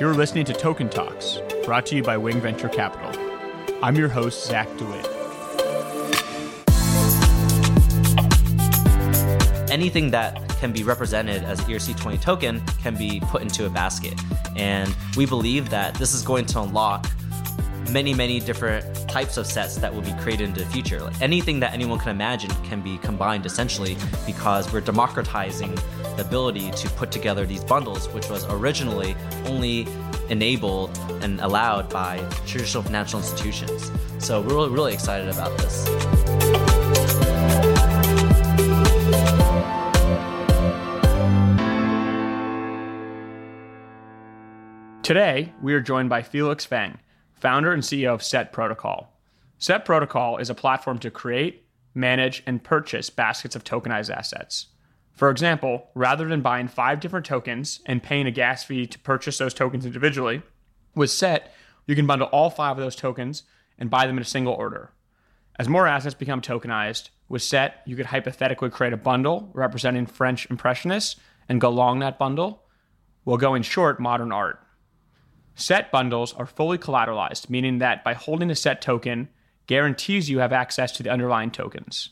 You're listening to Token Talks, brought to you by Wing Venture Capital. I'm your host, Zach DeWitt. Anything that can be represented as ERC20 token can be put into a basket. And we believe that this is going to unlock many, many different types of sets that will be created into the future. Like anything that anyone can imagine can be combined essentially because we're democratizing the ability to put together these bundles, which was originally only enabled and allowed by traditional financial institutions. So we're really, really excited about this. Today, we are joined by Felix Feng, founder and CEO of Set Protocol. Set Protocol is a platform to create, manage, and purchase baskets of tokenized assets. For example, rather than buying five different tokens and paying a gas fee to purchase those tokens individually, with Set, you can bundle all five of those tokens and buy them in a single order. As more assets become tokenized, with Set, you could hypothetically create a bundle representing French Impressionists and go long that bundle, while going short modern art. Set bundles are fully collateralized, meaning that by holding a set token guarantees you have access to the underlying tokens.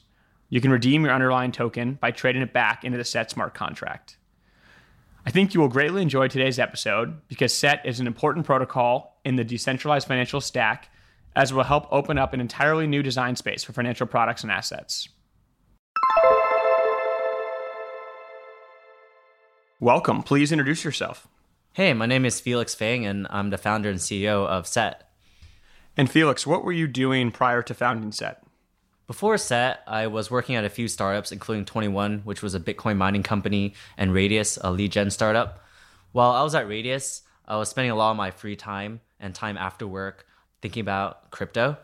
You can redeem your underlying token by trading it back into the Set smart contract. I think you will greatly enjoy today's episode because SET is an important protocol in the decentralized financial stack, as it will help open up an entirely new design space for financial products and assets. Welcome. Please introduce yourself. Hey, my name is Felix Feng, and I'm the founder and CEO of Set. And Felix, what were you doing prior to founding SET? Before Set, I was working at a few startups, including 21, which was a Bitcoin mining company, and Radius, a lead gen startup. While I was at Radius, I was spending a lot of my free time and time after work thinking about crypto.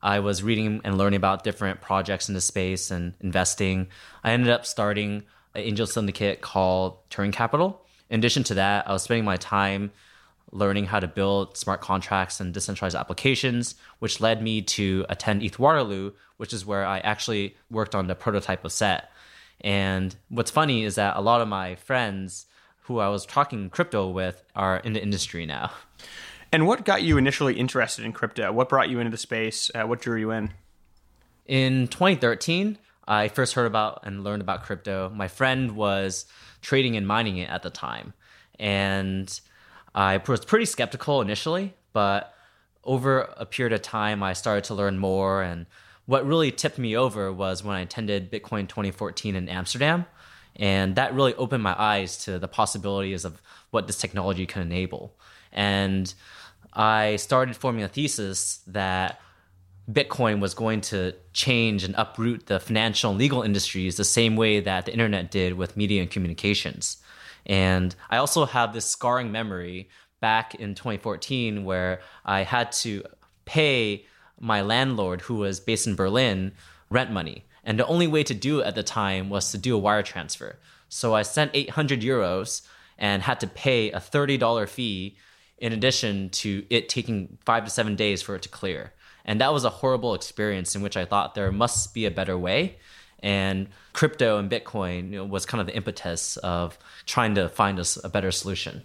I was reading and learning about different projects in the space and investing. I ended up starting an angel syndicate called Turing Capital. In addition to that, I was spending my time learning how to build smart contracts and decentralized applications, which led me to attend ETH Waterloo, which is where I actually worked on the prototype of SET. And what's funny is that a lot of my friends who I was talking crypto with are in the industry now. And what got you initially interested in crypto? What brought you into the space? Uh, what drew you in? In 2013, I first heard about and learned about crypto. My friend was trading and mining it at the time. And I was pretty skeptical initially, but over a period of time, I started to learn more. And what really tipped me over was when I attended Bitcoin 2014 in Amsterdam. And that really opened my eyes to the possibilities of what this technology can enable. And I started forming a thesis that Bitcoin was going to change and uproot the financial and legal industries the same way that the internet did with media and communications. And I also have this scarring memory back in 2014 where I had to pay my landlord, who was based in Berlin, rent money. And the only way to do it at the time was to do a wire transfer. So I sent 800 euros and had to pay a $30 fee in addition to it taking five to seven days for it to clear. And that was a horrible experience in which I thought there must be a better way. And crypto and Bitcoin you know, was kind of the impetus of trying to find us a, better solution.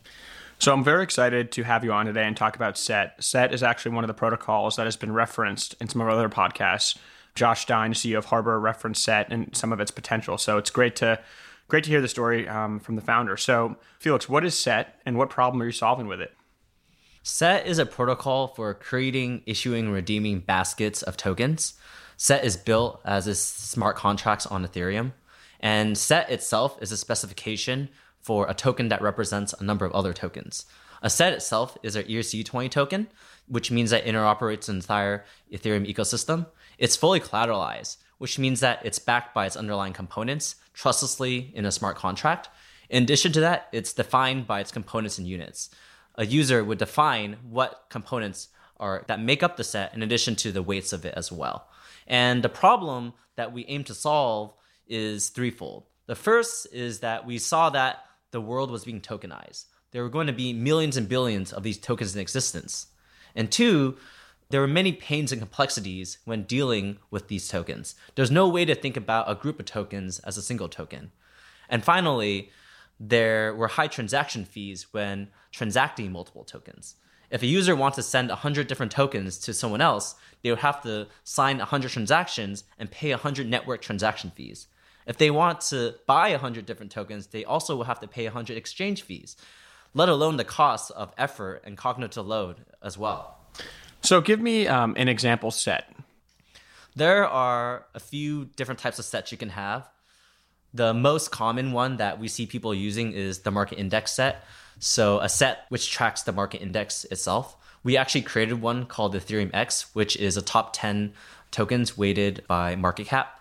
So I'm very excited to have you on today and talk about SET. SET is actually one of the protocols that has been referenced in some of our other podcasts. Josh Stein, CEO of Harbor, referenced SET and some of its potential. So it's great to great to hear the story um, from the founder. So Felix, what is SET and what problem are you solving with it? SET is a protocol for creating, issuing, redeeming baskets of tokens. SET is built as a smart contracts on Ethereum. And SET itself is a specification for a token that represents a number of other tokens. A set itself is an ERC20 token, which means that it interoperates the entire Ethereum ecosystem. It's fully collateralized, which means that it's backed by its underlying components trustlessly in a smart contract. In addition to that, it's defined by its components and units. A user would define what components are that make up the set in addition to the weights of it as well. And the problem that we aim to solve is threefold. The first is that we saw that the world was being tokenized. There were going to be millions and billions of these tokens in existence. And two, there were many pains and complexities when dealing with these tokens. There's no way to think about a group of tokens as a single token. And finally, there were high transaction fees when transacting multiple tokens. If a user wants to send 100 different tokens to someone else, they would have to sign 100 transactions and pay 100 network transaction fees. If they want to buy 100 different tokens, they also will have to pay 100 exchange fees, let alone the cost of effort and cognitive load as well. So, give me um, an example set. There are a few different types of sets you can have. The most common one that we see people using is the market index set. So, a set which tracks the market index itself. We actually created one called Ethereum X, which is a top 10 tokens weighted by market cap.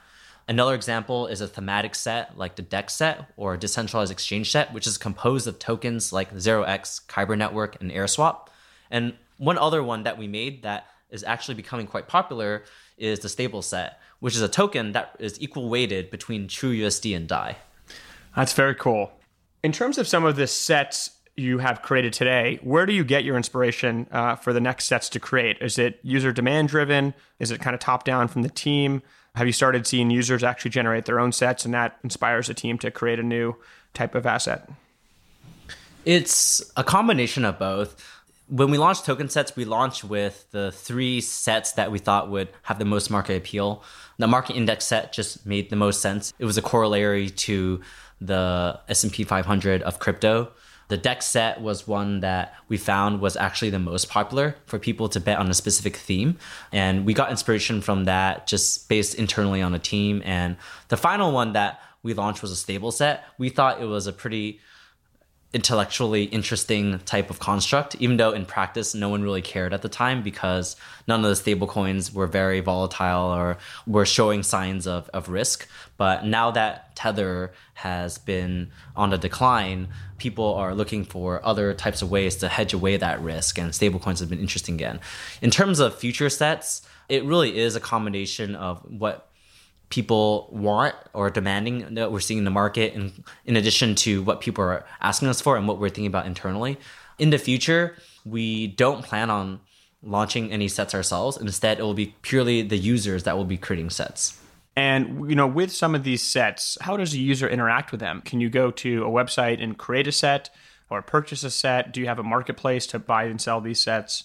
Another example is a thematic set like the DEX set or decentralized exchange set, which is composed of tokens like 0x, Kyber Network, and AirSwap. And one other one that we made that is actually becoming quite popular is the stable set, which is a token that is equal weighted between True USD and DAI. That's very cool. In terms of some of the sets you have created today, where do you get your inspiration uh, for the next sets to create? Is it user demand driven? Is it kind of top down from the team? Have you started seeing users actually generate their own sets and that inspires a team to create a new type of asset? It's a combination of both. When we launched token sets, we launched with the three sets that we thought would have the most market appeal. The market index set just made the most sense. It was a corollary to the S&P 500 of crypto. The DEX set was one that we found was actually the most popular for people to bet on a specific theme. And we got inspiration from that just based internally on a team. And the final one that we launched was a stable set. We thought it was a pretty intellectually interesting type of construct, even though in practice no one really cared at the time because none of the stable coins were very volatile or were showing signs of, of risk. But now that Tether has been on the decline, people are looking for other types of ways to hedge away that risk, and stablecoins have been interesting again. In terms of future sets, it really is a combination of what people want or demanding that we're seeing in the market in, in addition to what people are asking us for and what we're thinking about internally. In the future we don't plan on launching any sets ourselves. Instead it will be purely the users that will be creating sets. And you know with some of these sets how does a user interact with them? Can you go to a website and create a set or purchase a set? Do you have a marketplace to buy and sell these sets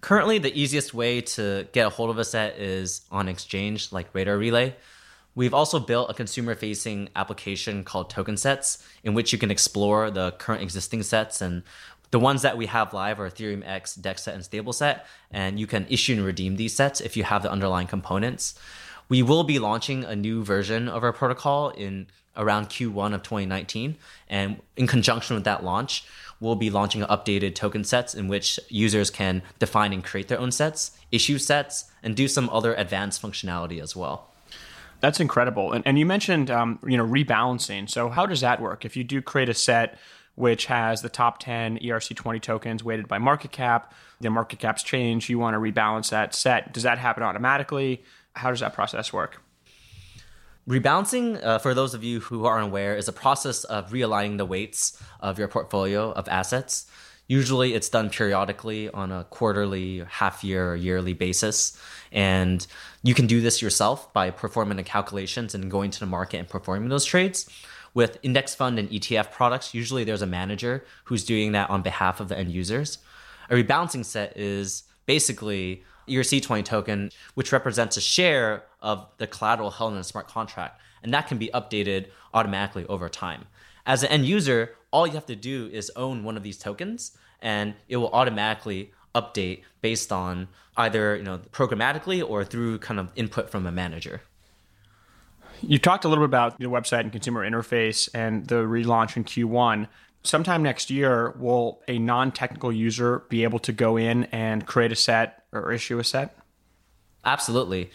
Currently, the easiest way to get a hold of a set is on exchange like Radar Relay. We've also built a consumer facing application called Token Sets, in which you can explore the current existing sets. And the ones that we have live are Ethereum X, DEX set, and Stable set. And you can issue and redeem these sets if you have the underlying components. We will be launching a new version of our protocol in around Q1 of 2019. And in conjunction with that launch, we'll be launching updated token sets in which users can define and create their own sets, issue sets, and do some other advanced functionality as well. That's incredible. And, and you mentioned, um, you know, rebalancing. So how does that work? If you do create a set which has the top 10 ERC20 tokens weighted by market cap, the market caps change, you want to rebalance that set. Does that happen automatically? How does that process work? Rebalancing, uh, for those of you who aren't aware, is a process of realigning the weights of your portfolio of assets. Usually, it's done periodically on a quarterly, half year, or yearly basis. And you can do this yourself by performing the calculations and going to the market and performing those trades. With index fund and ETF products, usually there's a manager who's doing that on behalf of the end users. A rebalancing set is basically ERC20 token, which represents a share of the collateral held in a smart contract. And that can be updated automatically over time. As an end user, all you have to do is own one of these tokens and it will automatically update based on either you know programmatically or through kind of input from a manager. You talked a little bit about the website and consumer interface and the relaunch in Q1 sometime next year, will a non technical user be able to go in and create a set or issue a set? Absolutely.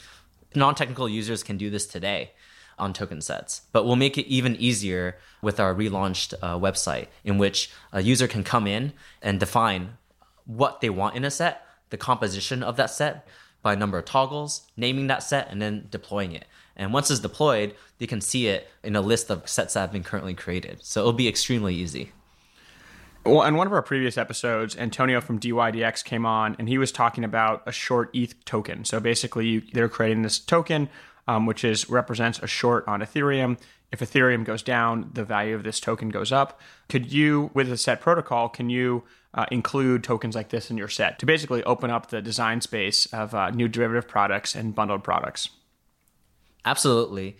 Non technical users can do this today on token sets, but we'll make it even easier with our relaunched uh, website, in which a user can come in and define what they want in a set, the composition of that set by number of toggles, naming that set, and then deploying it. And once it's deployed, they can see it in a list of sets that have been currently created. So it'll be extremely easy. Well, in one of our previous episodes, Antonio from DYDX came on and he was talking about a short ETH token. So basically, you, they're creating this token, um, which is represents a short on Ethereum. if Ethereum goes down, the value of this token goes up. Could you, with a set protocol, can you uh, include tokens like this in your set to basically open up the design space of uh, new derivative products and bundled products? Absolutely.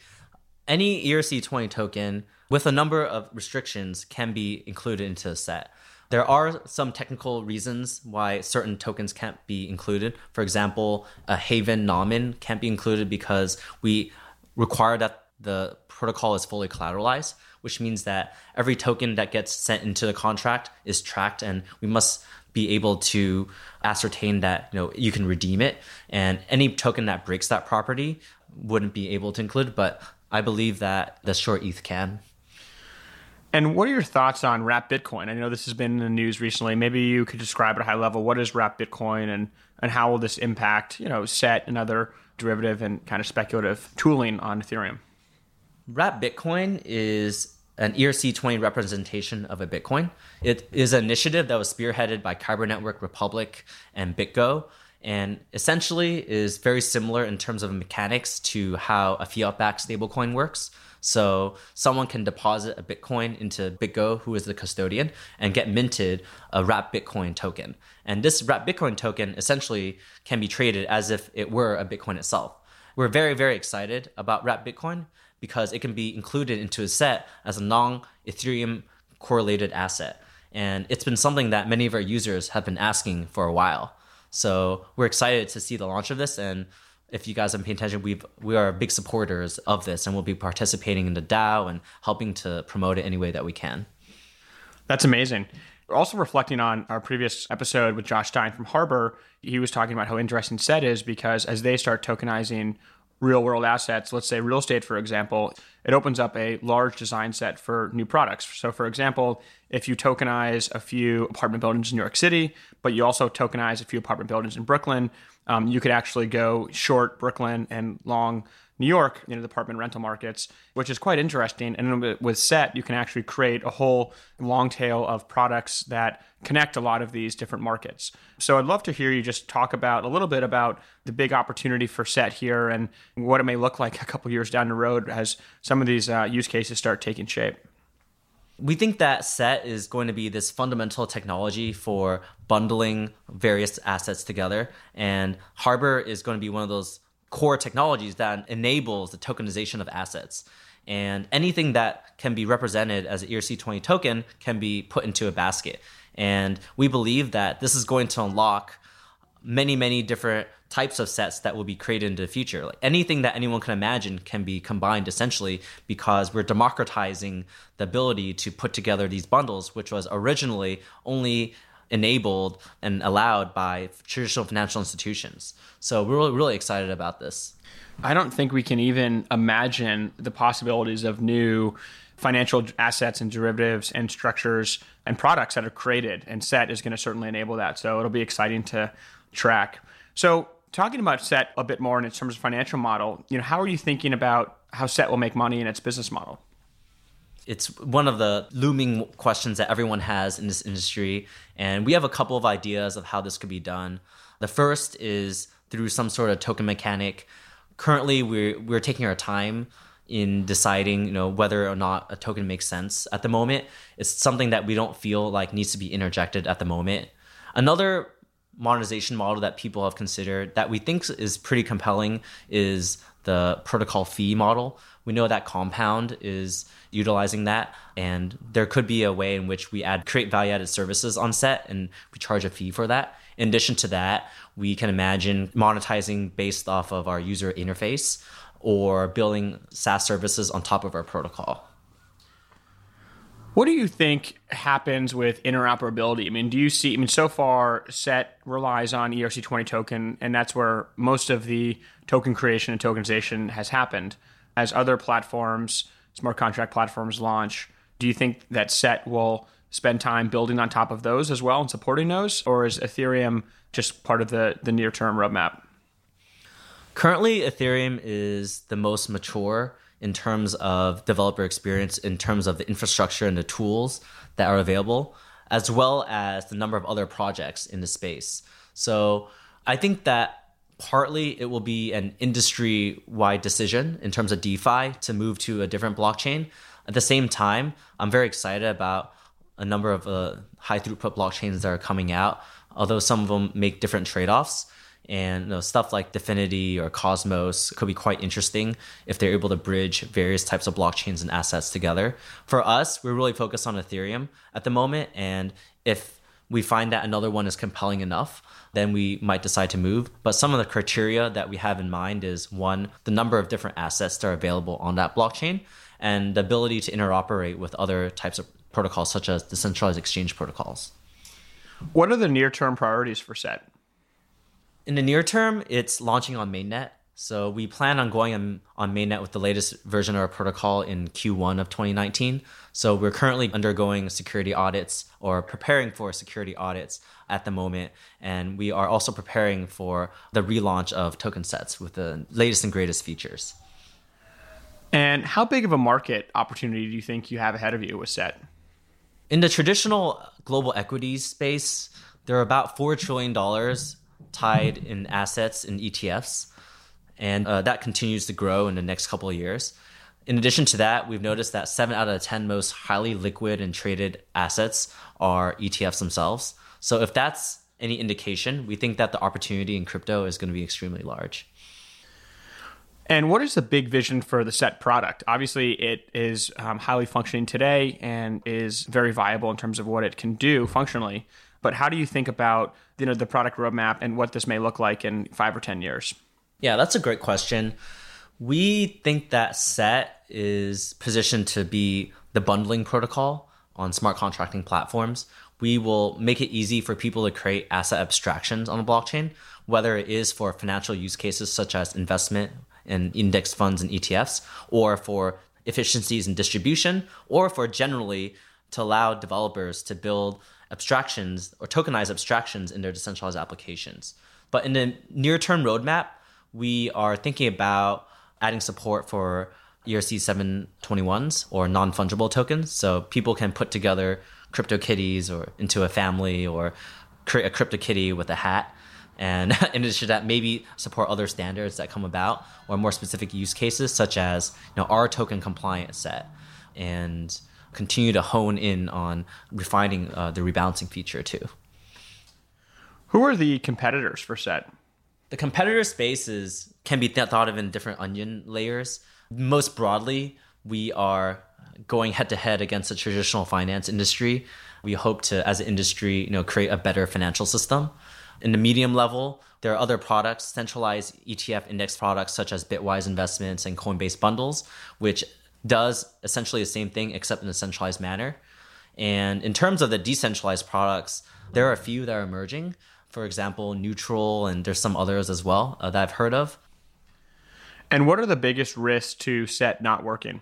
Any ERC20 token with a number of restrictions can be included into a set. There are some technical reasons why certain tokens can't be included. For example, a Havven Nomin can't be included because we require that the protocol is fully collateralized, which means that every token that gets sent into the contract is tracked and we must be able to ascertain that you know you can redeem it and any token that breaks that property wouldn't be able to include but i believe that the short eth can and what are your thoughts on wrap Bitcoin? I know this has been in the news recently. Maybe you could describe at a high level what is wrap Bitcoin and, and how will this impact, you know, set and other derivative and kind of speculative tooling on Ethereum? Wrap Bitcoin is an ERC20 representation of a Bitcoin. It is an initiative that was spearheaded by Kyber Network Republic and BitGo and essentially is very similar in terms of mechanics to how a fiat backed stablecoin works. So someone can deposit a Bitcoin into BitGo, who is the custodian, and get minted a wrap Bitcoin token. And this wrap Bitcoin token essentially can be traded as if it were a Bitcoin itself. We're very, very excited about wrap Bitcoin because it can be included into a set as a non Ethereum correlated asset. And it's been something that many of our users have been asking for a while. So we're excited to see the launch of this and if you guys have paying attention, we we are big supporters of this, and we'll be participating in the DAO and helping to promote it any way that we can. That's amazing. We're Also reflecting on our previous episode with Josh Stein from Harbor, he was talking about how interesting SET is because as they start tokenizing real world assets, let's say real estate, for example, it opens up a large design set for new products. So, for example, if you tokenize a few apartment buildings in New York City, but you also tokenize a few apartment buildings in Brooklyn, um, you could actually go short Brooklyn and long New York, you know, the apartment rental markets, which is quite interesting. And with SET, you can actually create a whole long tail of products that connect a lot of these different markets. So I'd love to hear you just talk about a little bit about the big opportunity for SET here and what it may look like a couple years down the road as some of these uh, use cases start taking shape. We think that SET is going to be this fundamental technology for bundling various assets together. And Harbor is going to be one of those core technologies that enables the tokenization of assets. And anything that can be represented as an ERC20 token can be put into a basket. And we believe that this is going to unlock many, many different types of sets that will be created into the future. Like anything that anyone can imagine can be combined essentially because we're democratizing the ability to put together these bundles, which was originally only enabled and allowed by traditional financial institutions. So we're really, really excited about this. I don't think we can even imagine the possibilities of new financial assets and derivatives and structures and products that are created. And SET is going to certainly enable that. So it'll be exciting to track. So talking about SET a bit more in terms of financial model, you know, how are you thinking about how SET will make money in its business model? It's one of the looming questions that everyone has in this industry, and we have a couple of ideas of how this could be done. The first is through some sort of token mechanic. Currently, we're we're taking our time in deciding, you know, whether or not a token makes sense at the moment. It's something that we don't feel like needs to be interjected at the moment. Another monetization model that people have considered that we think is pretty compelling is the protocol fee model. We know that Compound is utilizing that, and there could be a way in which we add create value added services on set and we charge a fee for that. In addition to that, we can imagine monetizing based off of our user interface or building SaaS services on top of our protocol. What do you think happens with interoperability? I mean, do you see? I mean, so far, SET relies on ERC20 token, and that's where most of the token creation and tokenization has happened. As other platforms, smart contract platforms launch, do you think that SET will spend time building on top of those as well and supporting those, or is Ethereum just part of the the near term roadmap? Currently, Ethereum is the most mature in terms of developer experience, in terms of the infrastructure and the tools that are available, as well as the number of other projects in the space. So I think that partly it will be an industry wide decision in terms of DeFi to move to a different blockchain. At the same time, I'm very excited about a number of uh, high throughput blockchains that are coming out, although some of them make different trade offs. And you know, stuff like DFINITY or Cosmos could be quite interesting if they're able to bridge various types of blockchains and assets together. For us, we're really focused on Ethereum at the moment. And if we find that another one is compelling enough, then we might decide to move. But some of the criteria that we have in mind is one, the number of different assets that are available on that blockchain, and the ability to interoperate with other types of protocols, such as decentralized exchange protocols. What are the near term priorities for SET? In the near term, it's launching on mainnet. So we plan on going on, on mainnet with the latest version of our protocol in Q1 of 2019. So we're currently undergoing security audits or preparing for security audits at the moment. And we are also preparing for the relaunch of token sets with the latest and greatest features. And how big of a market opportunity do you think you have ahead of you with SET? In the traditional global equities space, there are about $4 trillion tied in assets in ETFs, and uh, that continues to grow in the next couple of years. In addition to that, we've noticed that seven out of the 10 most highly liquid and traded assets are ETFs themselves. So, if that's any indication, we think that the opportunity in crypto is going to be extremely large. And what is the big vision for the set product? Obviously, it is um, highly functioning today and is very viable in terms of what it can do functionally. But how do you think about you know the product roadmap and what this may look like in five or ten years? Yeah, that's a great question. We think that SET is positioned to be the bundling protocol on smart contracting platforms. We will make it easy for people to create asset abstractions on the blockchain, whether it is for financial use cases such as investment and index funds and ETFs, or for efficiencies in distribution, or for generally to allow developers to build abstractions or tokenize abstractions in their decentralized applications. But in the near term roadmap, we are thinking about adding support for ERC 721s or non fungible tokens. So people can put together crypto kitties or into a family or create a crypto kitty with a hat. And in addition to that, maybe support other standards that come about or more specific use cases, such as you know, R-Token compliant set. And continue to hone in on refining uh, the rebalancing feature too. Who are the competitors for SET? The competitor spaces can be th- thought of in different onion layers. Most broadly, we are going head to head against the traditional finance industry. We hope to, as an industry, you know, create a better financial system. In the medium level, there are other products, centralized ETF index products such as Bitwise investments and Coinbase bundles, which does essentially the same thing except in a centralized manner. And in terms of the decentralized products, there are a few that are emerging. For example, Neutral, and there's some others as well uh, that I've heard of. And what are the biggest risks to SET not working?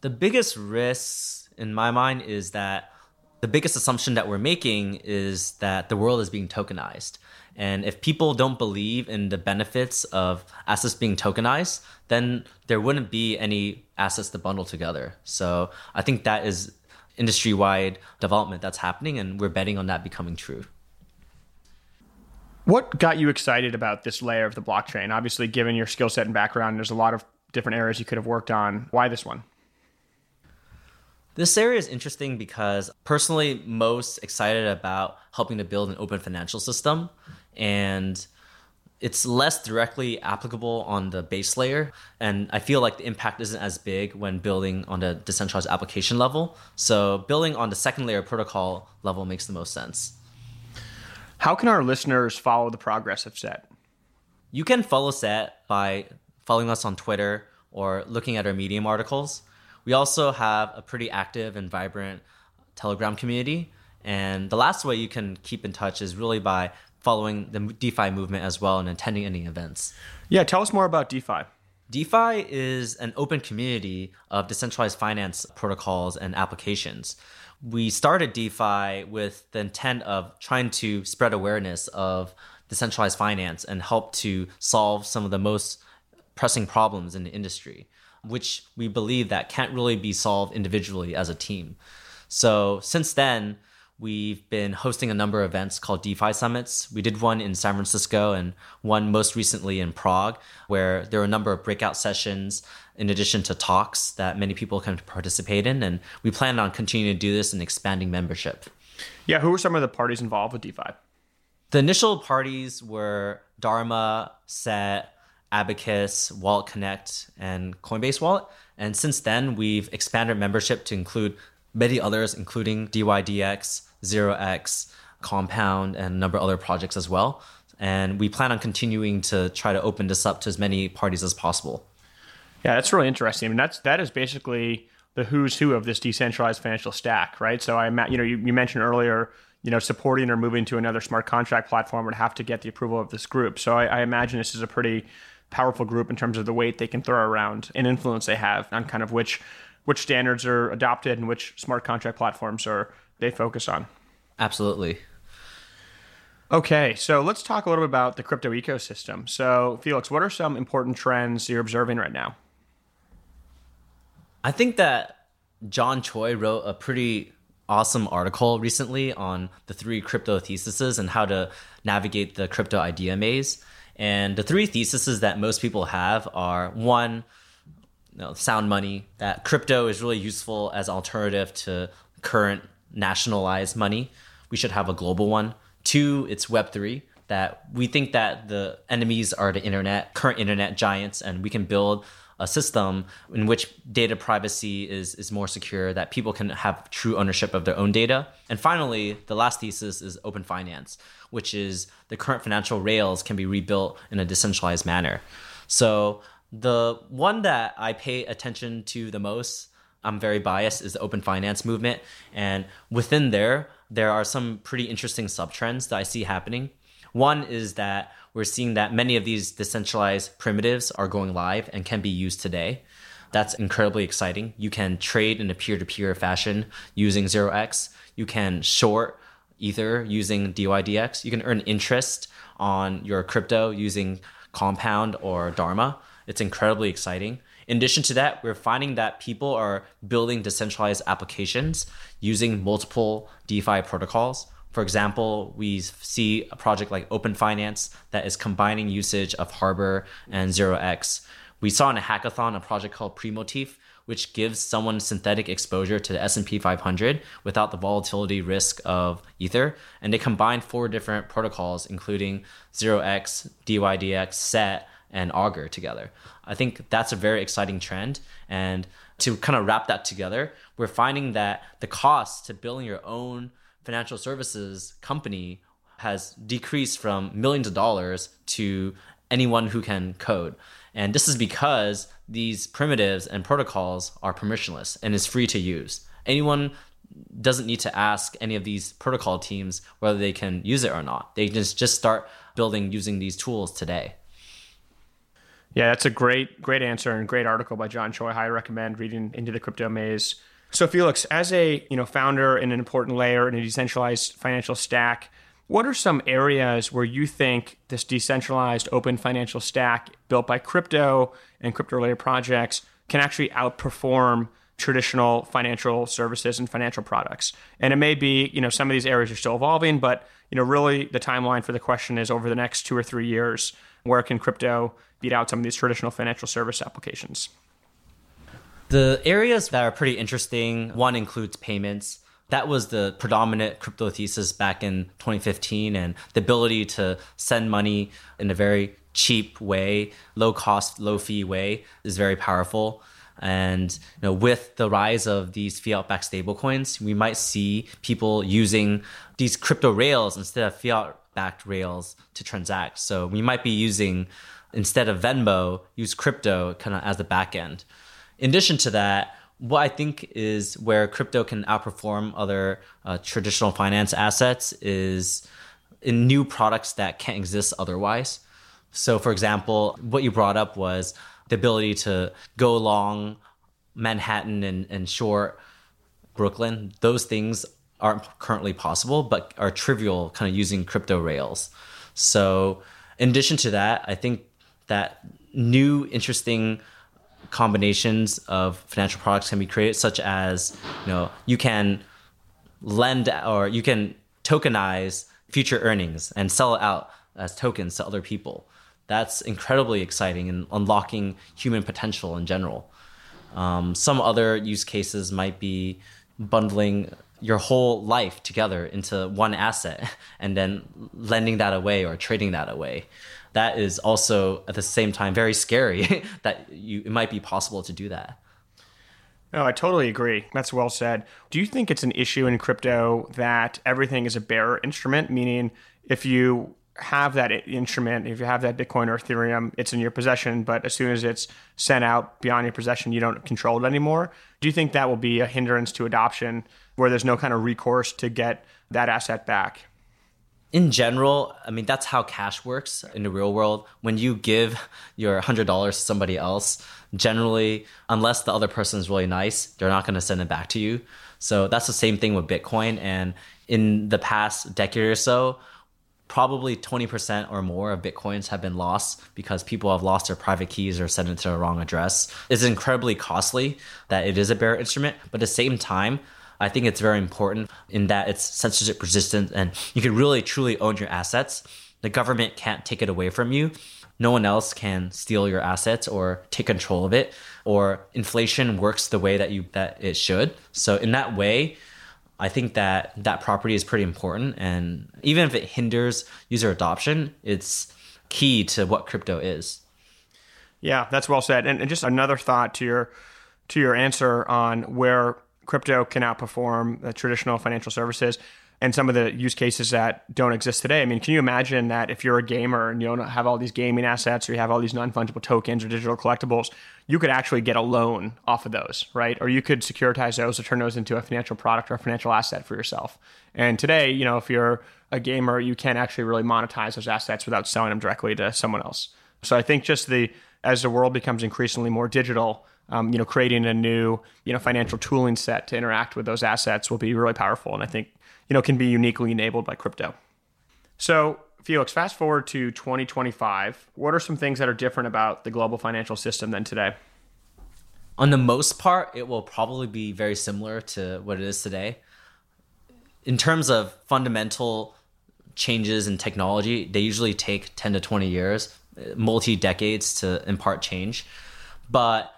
The biggest risks, in my mind, is that the biggest assumption that we're making is that the world is being tokenized. And if people don't believe in the benefits of assets being tokenized, then there wouldn't be any assets to bundle together. So I think that is industry wide development that's happening, and we're betting on that becoming true. What got you excited about this layer of the blockchain? Obviously, given your skill set and background, there's a lot of different areas you could have worked on. Why this one? This area is interesting because personally, most excited about helping to build an open financial system and it's less directly applicable on the base layer. And I feel like the impact isn't as big when building on the decentralized application level. So building on the second layer protocol level makes the most sense. How can our listeners follow the progress of SET? You can follow SET by following us on Twitter or looking at our Medium articles. We also have a pretty active and vibrant Telegram community. And the last way you can keep in touch is really by following the DeFi movement as well and attending any events. Yeah, tell us more about DeFi. DeFi is an open community of decentralized finance protocols and applications. We started DeFi with the intent of trying to spread awareness of decentralized finance and help to solve some of the most pressing problems in the industry, which we believe that can't really be solved individually as a team. So since then, we've been hosting a number of events called DeFi summits. We did one in San Francisco and one most recently in Prague, where there were a number of breakout sessions in addition to talks that many people can participate in. And we plan on continuing to do this and expanding membership. Yeah, who were some of the parties involved with DeFi? The initial parties were Dharma, Set, Abacus, Wallet Connect, and Coinbase Wallet. And since then, we've expanded membership to include many others, including DYDX, 0x, Compound, and a number of other projects as well. And we plan on continuing to try to open this up to as many parties as possible. Yeah, that's really interesting. I mean, that's that is basically the who's who of this decentralized financial stack, right? So I, you know, you, you mentioned earlier, you know, supporting or moving to another smart contract platform would have to get the approval of this group. So I, I imagine this is a pretty powerful group in terms of the weight they can throw around and influence they have on kind of which which standards are adopted and which smart contract platforms are they focus on. Absolutely. Okay, so let's talk a little bit about the crypto ecosystem. So, Felix, what are some important trends you're observing right now? I think that John Choi wrote a pretty awesome article recently on the three crypto theses and how to navigate the crypto idea maze. And the three theses that most people have are one, you know, sound money, that crypto is really useful as alternative to current nationalized money. We should have a global one. Two, it's Web3, that we think that the enemies are the internet, current internet giants, and we can build a system in which data privacy is, is more secure, that people can have true ownership of their own data. And finally, the last thesis is open finance, which is the current financial rails can be rebuilt in a decentralized manner. So the one that I pay attention to the most, I'm very biased, is the open finance movement. And within there, there are some pretty interesting sub trends that I see happening. One is that we're seeing that many of these decentralized primitives are going live and can be used today. That's incredibly exciting. You can trade in a peer to peer fashion using 0x. You can short Ether using DYDX. You can earn interest on your crypto using Compound or Dharma. It's incredibly exciting. In addition to that, we're finding that people are building decentralized applications using multiple DeFi protocols. For example, we see a project like Open Finance that is combining usage of Harbor and 0x. We saw in a hackathon a project called Premotif, which gives someone synthetic exposure to the S&P 500 without the volatility risk of Ether. And they combine four different protocols, including 0x, DYDX, SET, and Augur together. I think that's a very exciting trend. And to kind of wrap that together, we're finding that the cost to building your own financial services company has decreased from millions of dollars to anyone who can code. And this is because these primitives and protocols are permissionless and is free to use. Anyone doesn't need to ask any of these protocol teams whether they can use it or not. They just just start building using these tools today. Yeah, that's a great, great answer and great article by John Choi. I highly recommend reading into the crypto maze. So Felix, as a you know founder in an important layer in a decentralized financial stack, what are some areas where you think this decentralized open financial stack built by crypto and crypto related projects can actually outperform traditional financial services and financial products? And it may be, you know, some of these areas are still evolving, but you know, really the timeline for the question is over the next two or three years, where can crypto beat out some of these traditional financial service applications? The areas that are pretty interesting, one includes payments. That was the predominant crypto thesis back in 2015, and the ability to send money in a very cheap way, low cost, low fee way is very powerful. And you know, with the rise of these fiat-backed stablecoins, we might see people using these crypto rails instead of fiat-backed rails to transact. So we might be using instead of Venmo, use crypto kind of as the back end. In addition to that, what I think is where crypto can outperform other uh, traditional finance assets is in new products that can't exist otherwise. So, for example, what you brought up was the ability to go long Manhattan and, and short Brooklyn. Those things aren't currently possible, but are trivial kind of using crypto rails. So, in addition to that, I think that new interesting combinations of financial products can be created, such as you know you can lend or you can tokenize future earnings and sell it out as tokens to other people. That's incredibly exciting and unlocking human potential in general. Um, some other use cases might be bundling your whole life together into one asset and then lending that away or trading that away. That is also at the same time very scary that you it might be possible to do that. No, I totally agree. That's well said. Do you think it's an issue in crypto that everything is a bearer instrument? Meaning, if you have that instrument, if you have that Bitcoin or Ethereum, it's in your possession, but as soon as it's sent out beyond your possession, you don't control it anymore. Do you think that will be a hindrance to adoption where there's no kind of recourse to get that asset back? In general, I mean, that's how cash works in the real world. When you give your $100 to somebody else, generally, unless the other person is really nice, they're not going to send it back to you. So that's the same thing with Bitcoin. And in the past decade or so, probably 20% or more of Bitcoins have been lost because people have lost their private keys or sent it to the wrong address. It's incredibly costly that it is a bearer instrument, but at the same time, I think it's very important in that it's censorship resistant and you can really truly own your assets. The government can't take it away from you. No one else can steal your assets or take control of it or inflation works the way that you that it should. So in that way, I think that that property is pretty important and even if it hinders user adoption, it's key to what crypto is. Yeah, that's well said. And, and just another thought to your to your answer on where crypto can outperform traditional financial services and some of the use cases that don't exist today. I mean, can you imagine that if you're a gamer and you don't have all these gaming assets or you have all these non fungible tokens or digital collectibles, you could actually get a loan off of those, right? Or you could securitize those or turn those into a financial product or a financial asset for yourself. And today, you know, if you're a gamer, you can't actually really monetize those assets without selling them directly to someone else. So I think just the as the world becomes increasingly more digital, um, you know, creating a new, you know, financial tooling set to interact with those assets will be really powerful, and I think, you know, can be uniquely enabled by crypto. So, Felix, fast forward to 2025. What are some things that are different about the global financial system than today? On the most part, it will probably be very similar to what it is today. In terms of fundamental changes in technology, they usually take 10 to 20 years, multi decades to impart change. But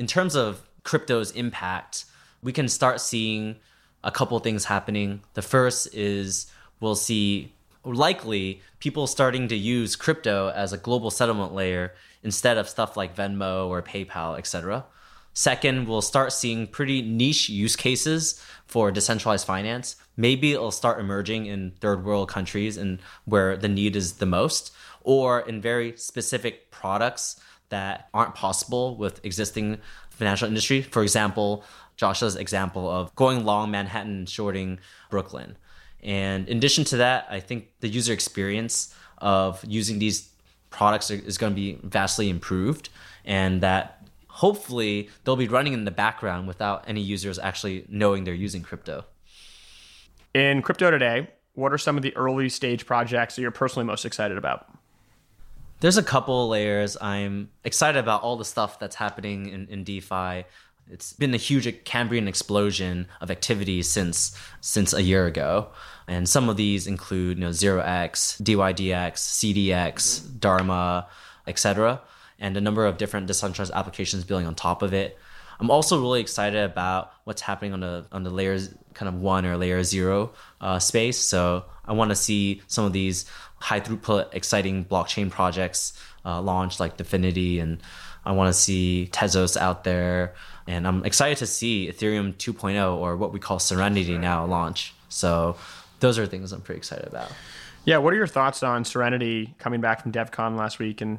in terms of crypto's impact, we can start seeing a couple things happening. The first is we'll see likely people starting to use crypto as a global settlement layer instead of stuff like Venmo or PayPal, etc. Second, we'll start seeing pretty niche use cases for decentralized finance. Maybe it'll start emerging in third world countries and where the need is the most, or in very specific products that aren't possible with existing financial industry. For example, Josh's example of going long Manhattan and shorting Brooklyn. And in addition to that, I think the user experience of using these products is going to be vastly improved and that hopefully they'll be running in the background without any users actually knowing they're using crypto. In crypto today, what are some of the early stage projects that you're personally most excited about? There's a couple layers. I'm excited about all the stuff that's happening in, in DeFi. It's been a huge Cambrian explosion of activity since since a year ago. And some of these include you know, 0x, DYDX, CDX, Dharma, etc. And a number of different decentralized applications building on top of it. I'm also really excited about what's happening on the on the layers kind of one or layer zero uh, space. So I want to see some of these high throughput, exciting blockchain projects uh, launch like DFINITY, and I want to see Tezos out there. And I'm excited to see Ethereum 2.0 or what we call Serenity now launch. So those are things I'm pretty excited about. Yeah, what are your thoughts on Serenity coming back from DevCon last week and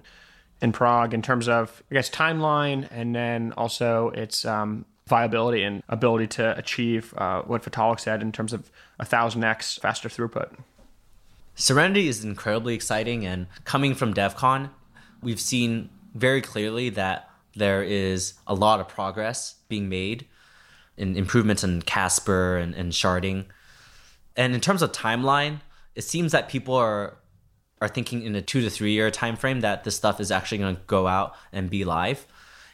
in Prague in terms of I guess timeline and then also its um, viability and ability to achieve uh, what Vitalik said in terms of a thousand x faster throughput? Serenity is incredibly exciting, and coming from DevCon, we've seen very clearly that there is a lot of progress being made in improvements in Casper and, and sharding. And in terms of timeline, it seems that people are are thinking in a two to three year time frame that this stuff is actually going to go out and be live.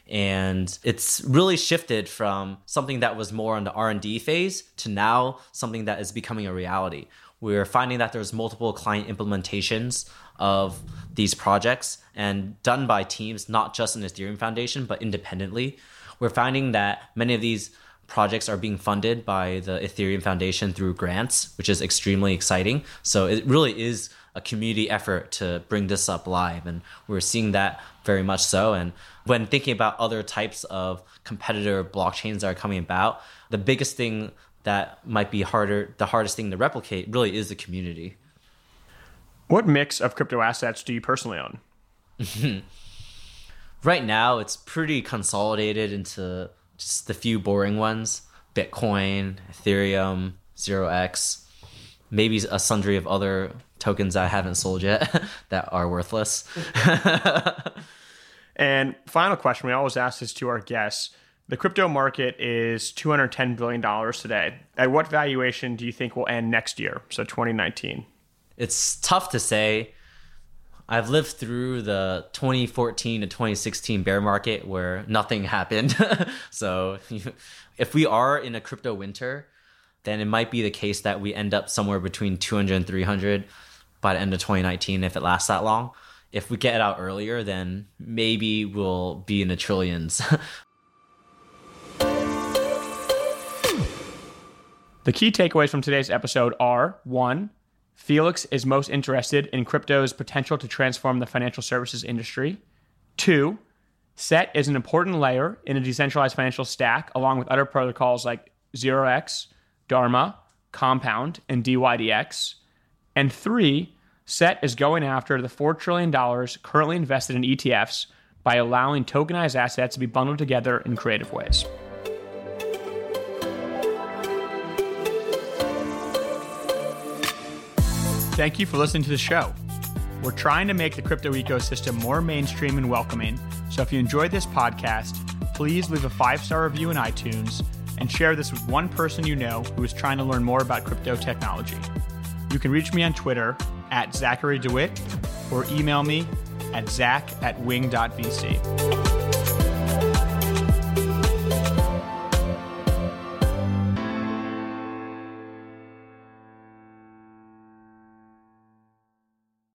and it's really shifted from something that was more on the r&d phase to now something that is becoming a reality we're finding that there's multiple client implementations of these projects and done by teams not just in the ethereum foundation but independently. We're finding that many of these projects are being funded by the ethereum foundation through grants which is extremely exciting. So it really is a community effort to bring this up live and we're seeing that very much so. And when thinking about other types of competitor blockchains that are coming about the biggest thing that might be harder the hardest thing to replicate really is the community what mix of crypto assets do you personally own right now it's pretty consolidated into just the few boring ones bitcoin ethereum 0x maybe a sundry of other tokens I haven't sold yet that are worthless. and final question we always ask this to our guests. The crypto market is $210 billion today. At what valuation do you think will end next year, so 2019? It's tough to say. I've lived through the 2014 to 2016 bear market where nothing happened. so if we are in a crypto winter, then it might be the case that we end up somewhere between 200 and 300 by the end of 2019 if it lasts that long. If we get out earlier, then maybe we'll be in the trillions. The key takeaways from today's episode are one, Felix is most interested in crypto's potential to transform the financial services industry. Two, SET is an important layer in a decentralized financial stack, along with other protocols like 0x, Dharma, Compound, and DYDX. And three, SET is going after the $4 trillion currently invested in ETFs by allowing tokenized assets to be bundled together in creative ways. Thank you for listening to the show. We're trying to make the crypto ecosystem more mainstream and welcoming. So if you enjoyed this podcast, please leave a five star review in iTunes and share this with one person you know who is trying to learn more about crypto technology. You can reach me on Twitter at Zachary DeWitt or email me at zach at wing.vc.